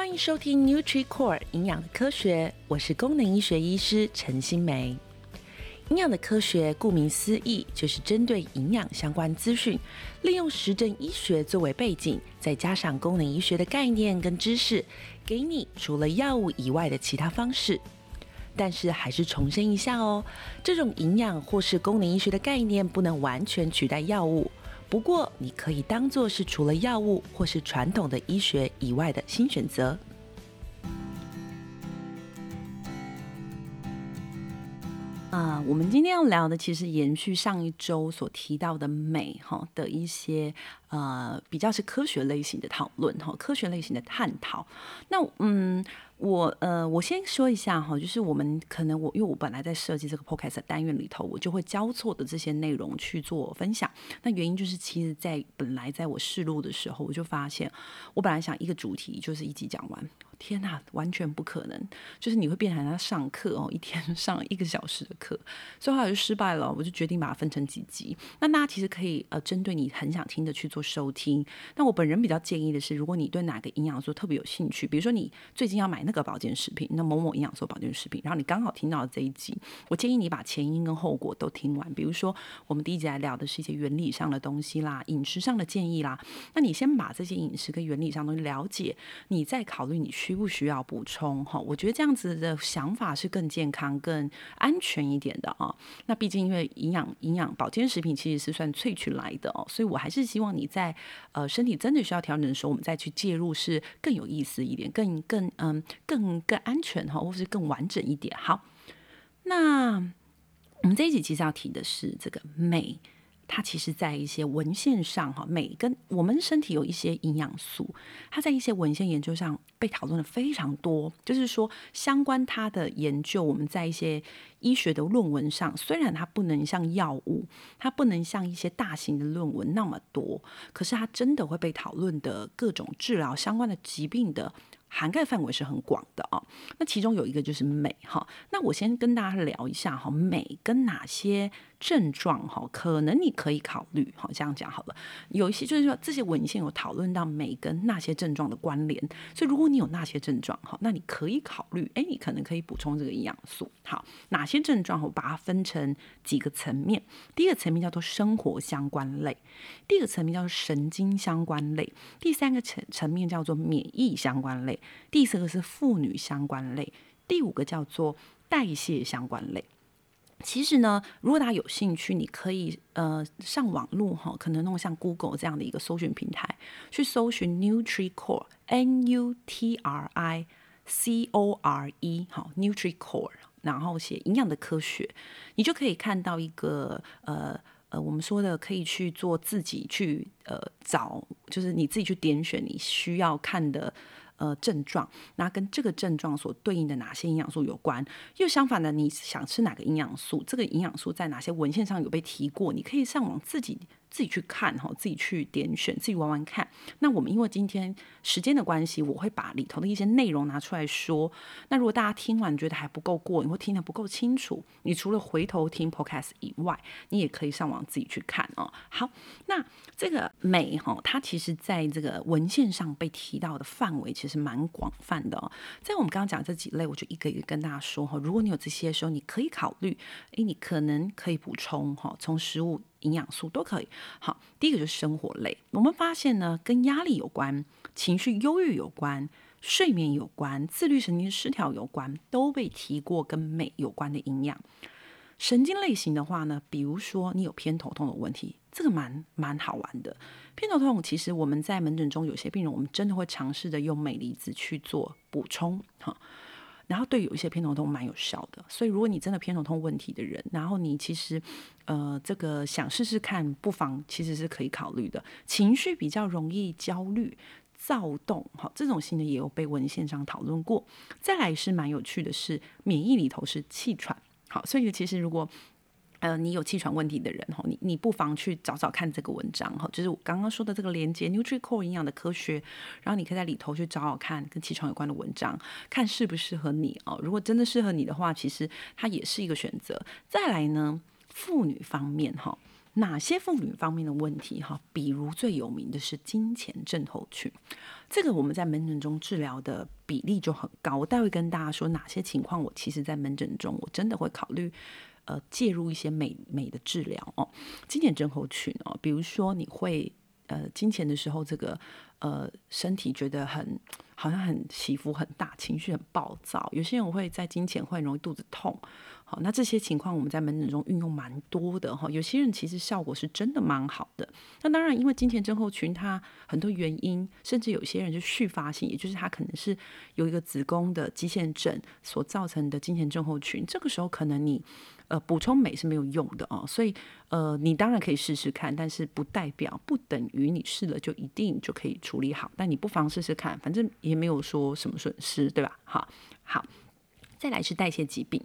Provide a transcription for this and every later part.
欢迎收听 NutriCore 营养的科学，我是功能医学医师陈新梅。营养的科学，顾名思义，就是针对营养相关资讯，利用实证医学作为背景，再加上功能医学的概念跟知识，给你除了药物以外的其他方式。但是还是重申一下哦，这种营养或是功能医学的概念不能完全取代药物。不过，你可以当做是除了药物或是传统的医学以外的新选择。啊，我们今天要聊的其实延续上一周所提到的美哈的一些呃比较是科学类型的讨论哈，科学类型的探讨。那嗯。我呃，我先说一下哈，就是我们可能我因为我本来在设计这个 podcast 单元里头，我就会交错的这些内容去做分享。那原因就是，其实，在本来在我试录的时候，我就发现，我本来想一个主题就是一集讲完，天哪，完全不可能，就是你会变成他上课哦，一天 上一个小时的课，所以后来就失败了。我就决定把它分成几集。那大家其实可以呃，针对你很想听的去做收听。那我本人比较建议的是，如果你对哪个营养素特别有兴趣，比如说你最近要买那。个保健食品，那某某营养素保健食品，然后你刚好听到这一集，我建议你把前因跟后果都听完。比如说，我们第一集来聊的是一些原理上的东西啦，饮食上的建议啦。那你先把这些饮食跟原理上的东西了解，你再考虑你需不需要补充哈。我觉得这样子的想法是更健康、更安全一点的啊。那毕竟因为营养营养保健食品其实是算萃取来的哦，所以我还是希望你在呃身体真的需要调整的时候，我们再去介入是更有意思一点，更更嗯。更更安全哈，或是更完整一点。好，那我们这一集其实要提的是这个镁，它其实在一些文献上哈，镁跟我们身体有一些营养素，它在一些文献研究上被讨论的非常多。就是说，相关它的研究，我们在一些医学的论文上，虽然它不能像药物，它不能像一些大型的论文那么多，可是它真的会被讨论的各种治疗相关的疾病的。涵盖范围是很广的啊，那其中有一个就是镁哈，那我先跟大家聊一下哈，镁跟哪些症状哈，可能你可以考虑哈，这样讲好了，有一些就是说这些文献有讨论到镁跟那些症状的关联，所以如果你有那些症状哈，那你可以考虑，哎，你可能可以补充这个营养素。好，哪些症状我把它分成几个层面，第一个层面叫做生活相关类，第二个层面叫做神经相关类，第三个层层面叫做免疫相关类。第四个是妇女相关类，第五个叫做代谢相关类。其实呢，如果大家有兴趣，你可以呃上网路哈，可能弄像 Google 这样的一个搜寻平台，去搜寻 NutriCore，N U T R I C O R E 好 NutriCore，然后写营养的科学，你就可以看到一个呃。呃，我们说的可以去做自己去呃找，就是你自己去点选你需要看的呃症状，那跟这个症状所对应的哪些营养素有关？又相反的，你想吃哪个营养素？这个营养素在哪些文献上有被提过？你可以上网自己。自己去看哈，自己去点选，自己玩玩看。那我们因为今天时间的关系，我会把里头的一些内容拿出来说。那如果大家听完觉得还不够过瘾，或听得不够清楚，你除了回头听 podcast 以外，你也可以上网自己去看哦。好，那这个美哈，它其实在这个文献上被提到的范围其实蛮广泛的哦。在我们刚刚讲这几类，我就一个一个跟大家说哈。如果你有这些的时候，你可以考虑，诶，你可能可以补充哈，从食物。营养素都可以。好，第一个就是生活类。我们发现呢，跟压力有关、情绪忧郁有关、睡眠有关、自律神经失调有关，都被提过跟镁有关的营养。神经类型的话呢，比如说你有偏头痛的问题，这个蛮蛮好玩的。偏头痛其实我们在门诊中有些病人，我们真的会尝试着用镁离子去做补充，哈。然后对有一些偏头痛蛮有效的，所以如果你真的偏头痛问题的人，然后你其实呃这个想试试看，不妨其实是可以考虑的。情绪比较容易焦虑、躁动，好，这种型的也有被文献上讨论过。再来是蛮有趣的是，免疫里头是气喘，好，所以其实如果呃，你有气喘问题的人哈，你你不妨去找找看这个文章哈，就是我刚刚说的这个连接，NutriCore 营养的科学，然后你可以在里头去找找看跟气喘有关的文章，看适不适合你哦。如果真的适合你的话，其实它也是一个选择。再来呢，妇女方面哈，哪些妇女方面的问题？哈，比如最有名的是金钱症候群，这个我们在门诊中治疗的比例就很高。我待会跟大家说哪些情况，我其实在门诊中我真的会考虑呃介入一些美美的治疗哦。经前症候群哦，比如说你会呃金钱的时候，这个呃身体觉得很好像很起伏很大，情绪很暴躁，有些人会在金钱会容易肚子痛。好，那这些情况我们在门诊中运用蛮多的哈，有些人其实效果是真的蛮好的。那当然，因为金钱症候群它很多原因，甚至有些人就续发性，也就是他可能是有一个子宫的肌腺症所造成的金钱症候群。这个时候可能你呃补充镁是没有用的哦，所以呃你当然可以试试看，但是不代表不等于你试了就一定就可以处理好。但你不妨试试看，反正也没有说什么损失，对吧？好，好。再来是代谢疾病，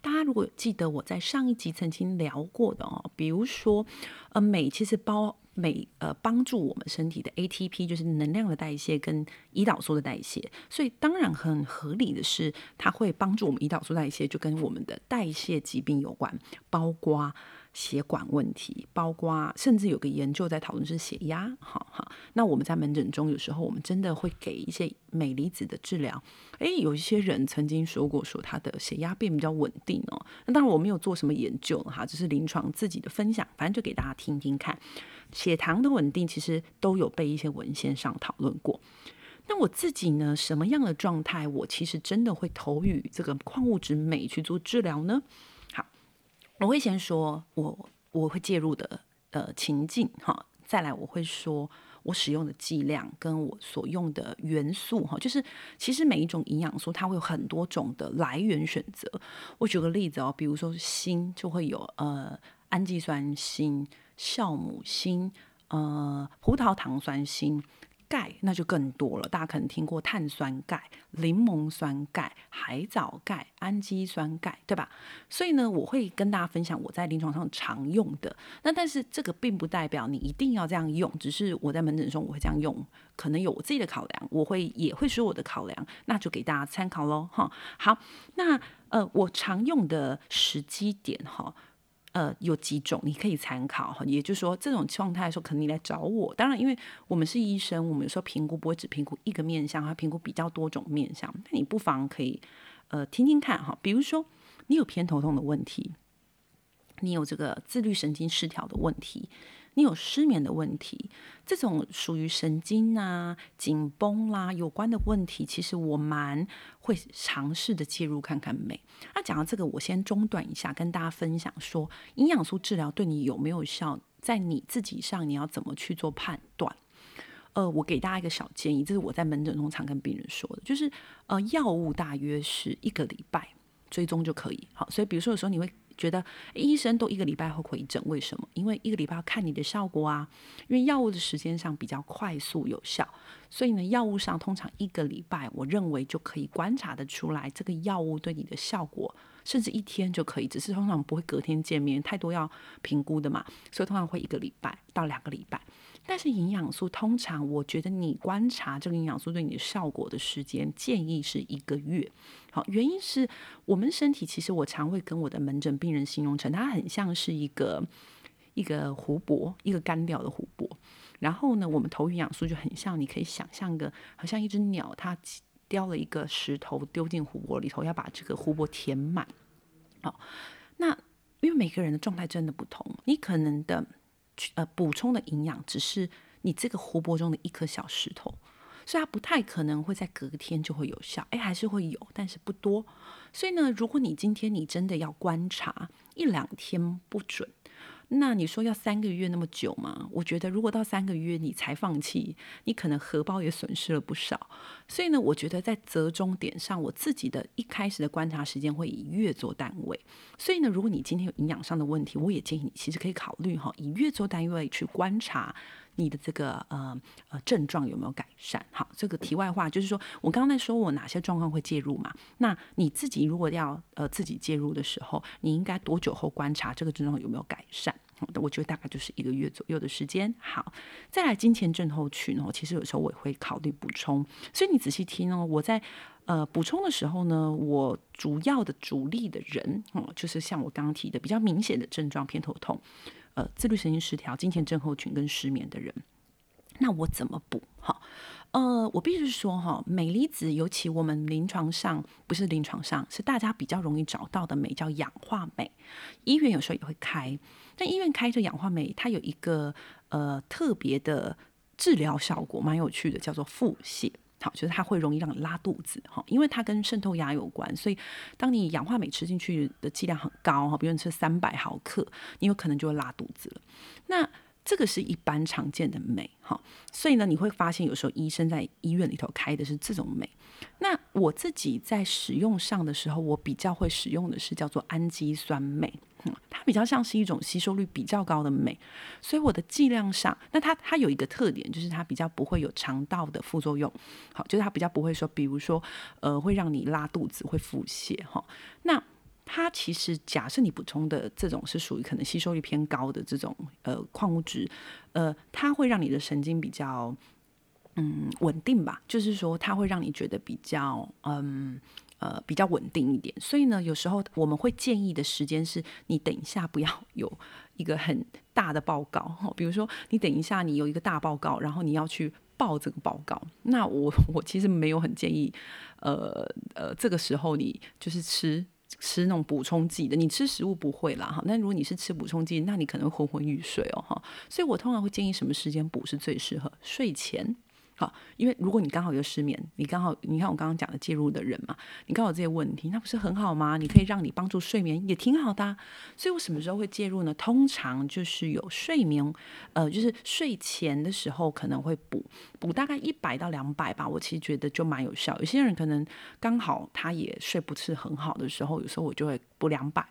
大家如果记得我在上一集曾经聊过的哦，比如说，呃，镁其实包每呃帮助我们身体的 ATP，就是能量的代谢跟胰岛素的代谢，所以当然很合理的是，它会帮助我们胰岛素代谢，就跟我们的代谢疾病有关，包括。血管问题，包括甚至有个研究在讨论是血压，哈哈。那我们在门诊中有时候我们真的会给一些镁离子的治疗。诶，有一些人曾经说过说他的血压变比较稳定哦。那当然我没有做什么研究哈，只是临床自己的分享，反正就给大家听听看。血糖的稳定其实都有被一些文献上讨论过。那我自己呢，什么样的状态我其实真的会投予这个矿物质镁去做治疗呢？我会先说我我会介入的呃情境哈，再来我会说我使用的剂量跟我所用的元素哈，就是其实每一种营养素它会有很多种的来源选择。我举个例子哦，比如说锌就会有呃氨基酸锌、酵母锌、呃葡萄糖酸锌。钙那就更多了，大家可能听过碳酸钙、柠檬酸钙、海藻钙、氨基酸钙，对吧？所以呢，我会跟大家分享我在临床上常用的。那但是这个并不代表你一定要这样用，只是我在门诊中我会这样用，可能有我自己的考量，我会也会说我的考量，那就给大家参考喽，哈。好，那呃，我常用的时机点，哈。呃，有几种你可以参考哈，也就是说，这种状态的时候，可能你来找我。当然，因为我们是医生，我们有时候评估不会只评估一个面相，还评估比较多种面相。那你不妨可以呃听听看哈，比如说你有偏头痛的问题，你有这个自律神经失调的问题。你有失眠的问题，这种属于神经啊、紧绷啦有关的问题，其实我蛮会尝试的介入看看美。那讲到这个，我先中断一下，跟大家分享说，营养素治疗对你有没有效，在你自己上你要怎么去做判断？呃，我给大家一个小建议，这是我在门诊中常跟病人说的，就是呃，药物大约是一个礼拜追踪就可以。好，所以比如说有时候你会。觉得医生都一个礼拜后回诊，为什么？因为一个礼拜要看你的效果啊。因为药物的时间上比较快速有效，所以呢，药物上通常一个礼拜，我认为就可以观察得出来这个药物对你的效果，甚至一天就可以。只是通常不会隔天见面，太多要评估的嘛，所以通常会一个礼拜到两个礼拜。但是营养素通常，我觉得你观察这个营养素对你的效果的时间，建议是一个月。好，原因是我们身体其实我常会跟我的门诊病人形容成，它很像是一个一个湖泊，一个干掉的湖泊。然后呢，我们投营养素就很像，你可以想象个，好像一只鸟，它叼了一个石头丢进湖泊里头，要把这个湖泊填满。好，那因为每个人的状态真的不同，你可能的。呃，补充的营养只是你这个湖泊中的一颗小石头，所以它不太可能会在隔天就会有效。哎，还是会有，但是不多。所以呢，如果你今天你真的要观察一两天不准。那你说要三个月那么久吗？我觉得如果到三个月你才放弃，你可能荷包也损失了不少。所以呢，我觉得在折中点上，我自己的一开始的观察时间会以月做单位。所以呢，如果你今天有营养上的问题，我也建议你其实可以考虑哈，以月做单位去观察你的这个呃呃症状有没有改善。好，这个题外话就是说我刚刚在说我哪些状况会介入嘛？那你自己如果要呃自己介入的时候，你应该多久后观察这个症状有没有改善？我觉得大概就是一个月左右的时间。好，再来金钱症候群哦，其实有时候我也会考虑补充。所以你仔细听哦，我在呃补充的时候呢，我主要的主力的人哦，就是像我刚刚提的比较明显的症状，偏头痛。自律神经失调、金钱症候群跟失眠的人。那我怎么补？哈，呃，我必须说哈，镁离子，尤其我们临床上不是临床上，是大家比较容易找到的镁，叫氧化镁。医院有时候也会开，但医院开这氧化镁，它有一个呃特别的治疗效果，蛮有趣的，叫做腹泻。好，就是它会容易让你拉肚子，哈，因为它跟渗透压有关，所以当你氧化镁吃进去的剂量很高，哈，比如你吃三百毫克，你有可能就会拉肚子了。那这个是一般常见的镁，哈，所以呢，你会发现有时候医生在医院里头开的是这种镁。那我自己在使用上的时候，我比较会使用的是叫做氨基酸镁，它比较像是一种吸收率比较高的镁，所以我的剂量上，那它它有一个特点，就是它比较不会有肠道的副作用，好，就是它比较不会说，比如说，呃，会让你拉肚子，会腹泻，哈，那。它其实，假设你补充的这种是属于可能吸收率偏高的这种呃矿物质，呃，它会让你的神经比较嗯稳定吧，就是说它会让你觉得比较嗯呃比较稳定一点。所以呢，有时候我们会建议的时间是，你等一下不要有一个很大的报告，比如说你等一下你有一个大报告，然后你要去报这个报告，那我我其实没有很建议，呃呃，这个时候你就是吃。吃那种补充剂的，你吃食物不会啦哈。那如果你是吃补充剂，那你可能昏昏欲睡哦哈。所以我通常会建议什么时间补是最适合？睡前。好，因为如果你刚好有失眠，你刚好你看我刚刚讲的介入的人嘛，你刚好这些问题，那不是很好吗？你可以让你帮助睡眠，也挺好的。所以我什么时候会介入呢？通常就是有睡眠，呃，就是睡前的时候可能会补，补大概一百到两百吧。我其实觉得就蛮有效。有些人可能刚好他也睡不是很好的时候，有时候我就会补两百，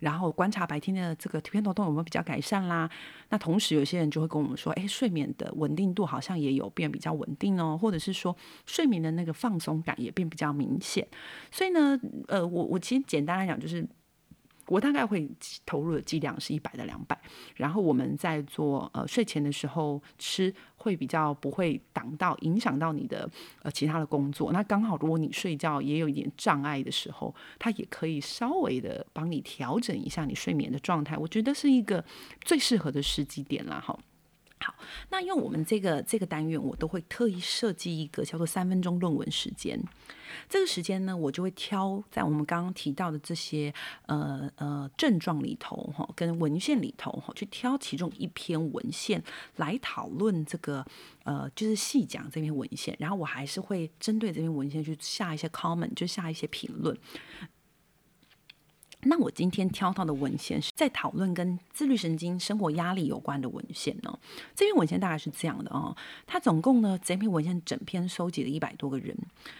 然后观察白天的这个偏头痛有没有比较改善啦。那同时有些人就会跟我们说，哎，睡眠的稳定度好像也有变比较稳定哦，或者是说睡眠的那个放松感也变比较明显。所以呢，呃，我我其实简单来讲就是。我大概会投入的剂量是一百到两百，然后我们在做呃睡前的时候吃，会比较不会挡到影响到你的呃其他的工作。那刚好如果你睡觉也有一点障碍的时候，它也可以稍微的帮你调整一下你睡眠的状态。我觉得是一个最适合的时机点啦，哈。好，那因为我们这个这个单元，我都会特意设计一个叫做三分钟论文时间。这个时间呢，我就会挑在我们刚刚提到的这些呃呃症状里头哈，跟文献里头哈，去挑其中一篇文献来讨论这个呃，就是细讲这篇文献。然后我还是会针对这篇文献去下一些 comment，就下一些评论。那我今天挑到的文献是在讨论跟自律神经、生活压力有关的文献呢。这篇文献大概是这样的哦，它总共呢，这篇文献整篇收集了一百多个人。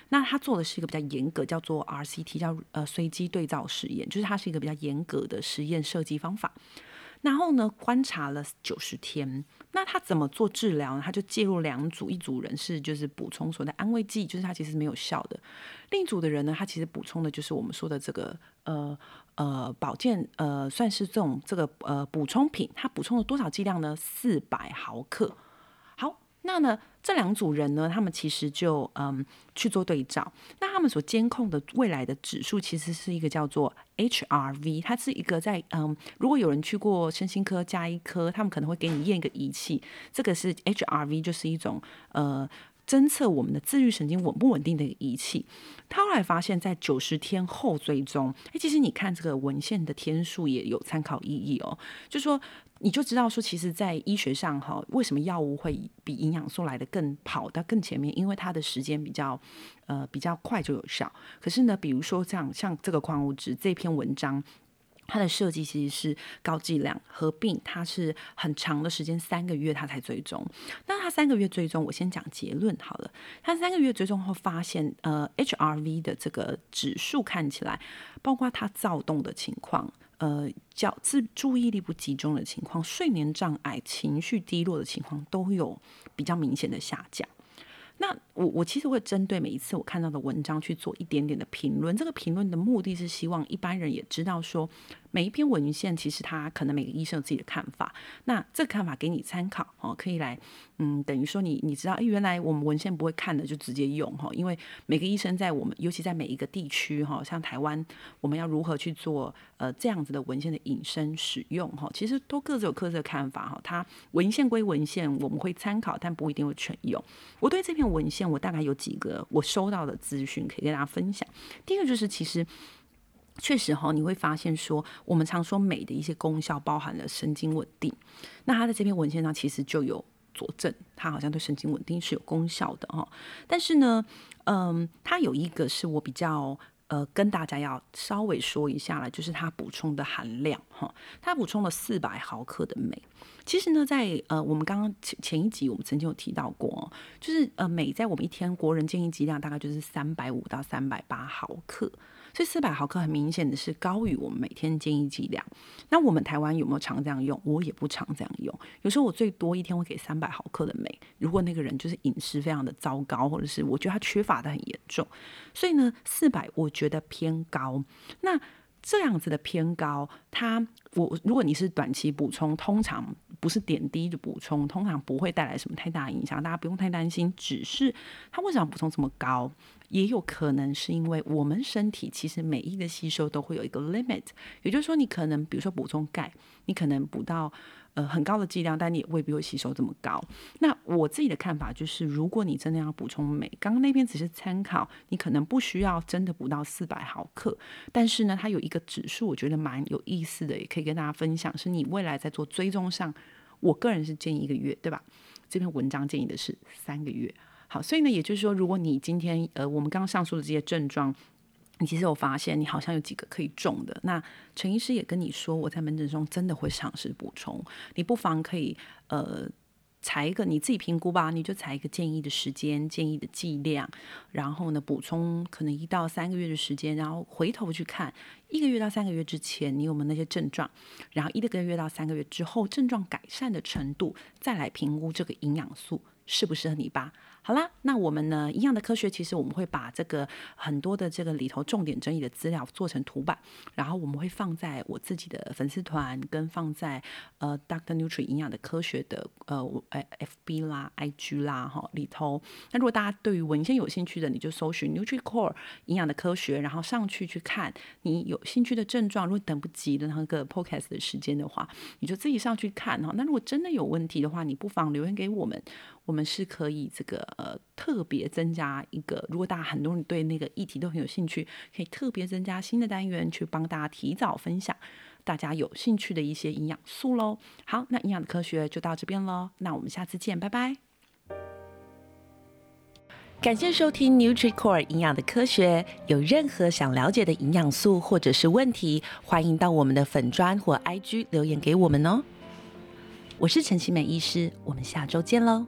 那他做的是一个比较严格，叫做 RCT，叫呃随机对照实验，就是它是一个比较严格的实验设计方法。然后呢，观察了九十天。那他怎么做治疗呢？他就介入两组，一组人是就是补充所谓的安慰剂，就是他其实没有效的；另一组的人呢，他其实补充的就是我们说的这个呃呃保健呃算是这种这个呃补充品。它补充了多少剂量呢？四百毫克。好那呢，这两组人呢，他们其实就嗯去做对照。那他们所监控的未来的指数，其实是一个叫做 HRV，它是一个在嗯，如果有人去过身心科、加医科，他们可能会给你验一个仪器，这个是 HRV，就是一种呃侦测我们的自律神经稳不稳定的仪器。他后来发现，在九十天后追踪，哎，其实你看这个文献的天数也有参考意义哦，就说。你就知道说，其实，在医学上哈，为什么药物会比营养素来得更跑到更前面？因为它的时间比较，呃，比较快就有效。可是呢，比如说这样，像这个矿物质这篇文章，它的设计其实是高剂量合并，它是很长的时间，三个月它才追踪。那它三个月追踪，我先讲结论好了。它三个月追踪后发现，呃，HRV 的这个指数看起来，包括它躁动的情况。呃，较自注意力不集中的情况、睡眠障碍、情绪低落的情况都有比较明显的下降。那我我其实会针对每一次我看到的文章去做一点点的评论。这个评论的目的是希望一般人也知道说，每一篇文献其实他可能每个医生有自己的看法，那这个看法给你参考哦，可以来嗯，等于说你你知道，哎，原来我们文献不会看的就直接用哈，因为每个医生在我们尤其在每一个地区哈，像台湾，我们要如何去做呃这样子的文献的引申使用哈，其实都各自有各自的看法哈。它文献归文献，我们会参考，但不一定会全用。我对这篇文献，我大概有几个我收到的资讯可以跟大家分享。第一个就是其实。确实哈，你会发现说，我们常说镁的一些功效包含了神经稳定。那它在这篇文献上其实就有佐证，它好像对神经稳定是有功效的哈。但是呢，嗯，它有一个是我比较呃跟大家要稍微说一下了，就是它补充的含量哈，它补充了四百毫克的镁。其实呢，在呃我们刚刚前前一集我们曾经有提到过，就是呃镁在我们一天国人建议剂量大概就是三百五到三百八毫克。这四百毫克很明显的是高于我们每天建议剂量。那我们台湾有没有常这样用？我也不常这样用。有时候我最多一天会给三百毫克的镁。如果那个人就是饮食非常的糟糕，或者是我觉得他缺乏的很严重，所以呢，四百我觉得偏高。那这样子的偏高，它我如果你是短期补充，通常不是点滴的补充，通常不会带来什么太大影响，大家不用太担心。只是它为什么补充这么高？也有可能是因为我们身体其实每一个吸收都会有一个 limit，也就是说，你可能比如说补充钙，你可能补到呃很高的剂量，但你也未必会吸收这么高。那我自己的看法就是，如果你真的要补充镁，刚刚那边只是参考，你可能不需要真的补到四百毫克，但是呢，它有一个指数，我觉得蛮有意思的，也可以跟大家分享，是你未来在做追踪上，我个人是建议一个月，对吧？这篇文章建议的是三个月。好，所以呢，也就是说，如果你今天呃，我们刚刚上述的这些症状，你其实有发现，你好像有几个可以种的，那陈医师也跟你说，我在门诊中真的会尝试补充，你不妨可以呃。采一个你自己评估吧，你就采一个建议的时间、建议的剂量，然后呢，补充可能一到三个月的时间，然后回头去看一个月到三个月之前你有没有那些症状，然后一个月到三个月之后症状改善的程度，再来评估这个营养素适不适合你吧。好啦，那我们呢，营养的科学其实我们会把这个很多的这个里头重点整理的资料做成图版，然后我们会放在我自己的粉丝团，跟放在呃 Doctor Nutri 营养的科学的呃呃 FB 啦、IG 啦哈里头。那如果大家对于文献有兴趣的，你就搜寻 NutriCore 营养的科学，然后上去去看你有兴趣的症状。如果等不及的那个 Podcast 的时间的话，你就自己上去看哈。那如果真的有问题的话，你不妨留言给我们。我们是可以这个呃特别增加一个，如果大家很多人对那个议题都很有兴趣，可以特别增加新的单元去帮大家提早分享大家有兴趣的一些营养素喽。好，那营养的科学就到这边喽，那我们下次见，拜拜。感谢收听 NutriCore 营养的科学，有任何想了解的营养素或者是问题，欢迎到我们的粉专或 IG 留言给我们哦。我是陈其美医师，我们下周见喽。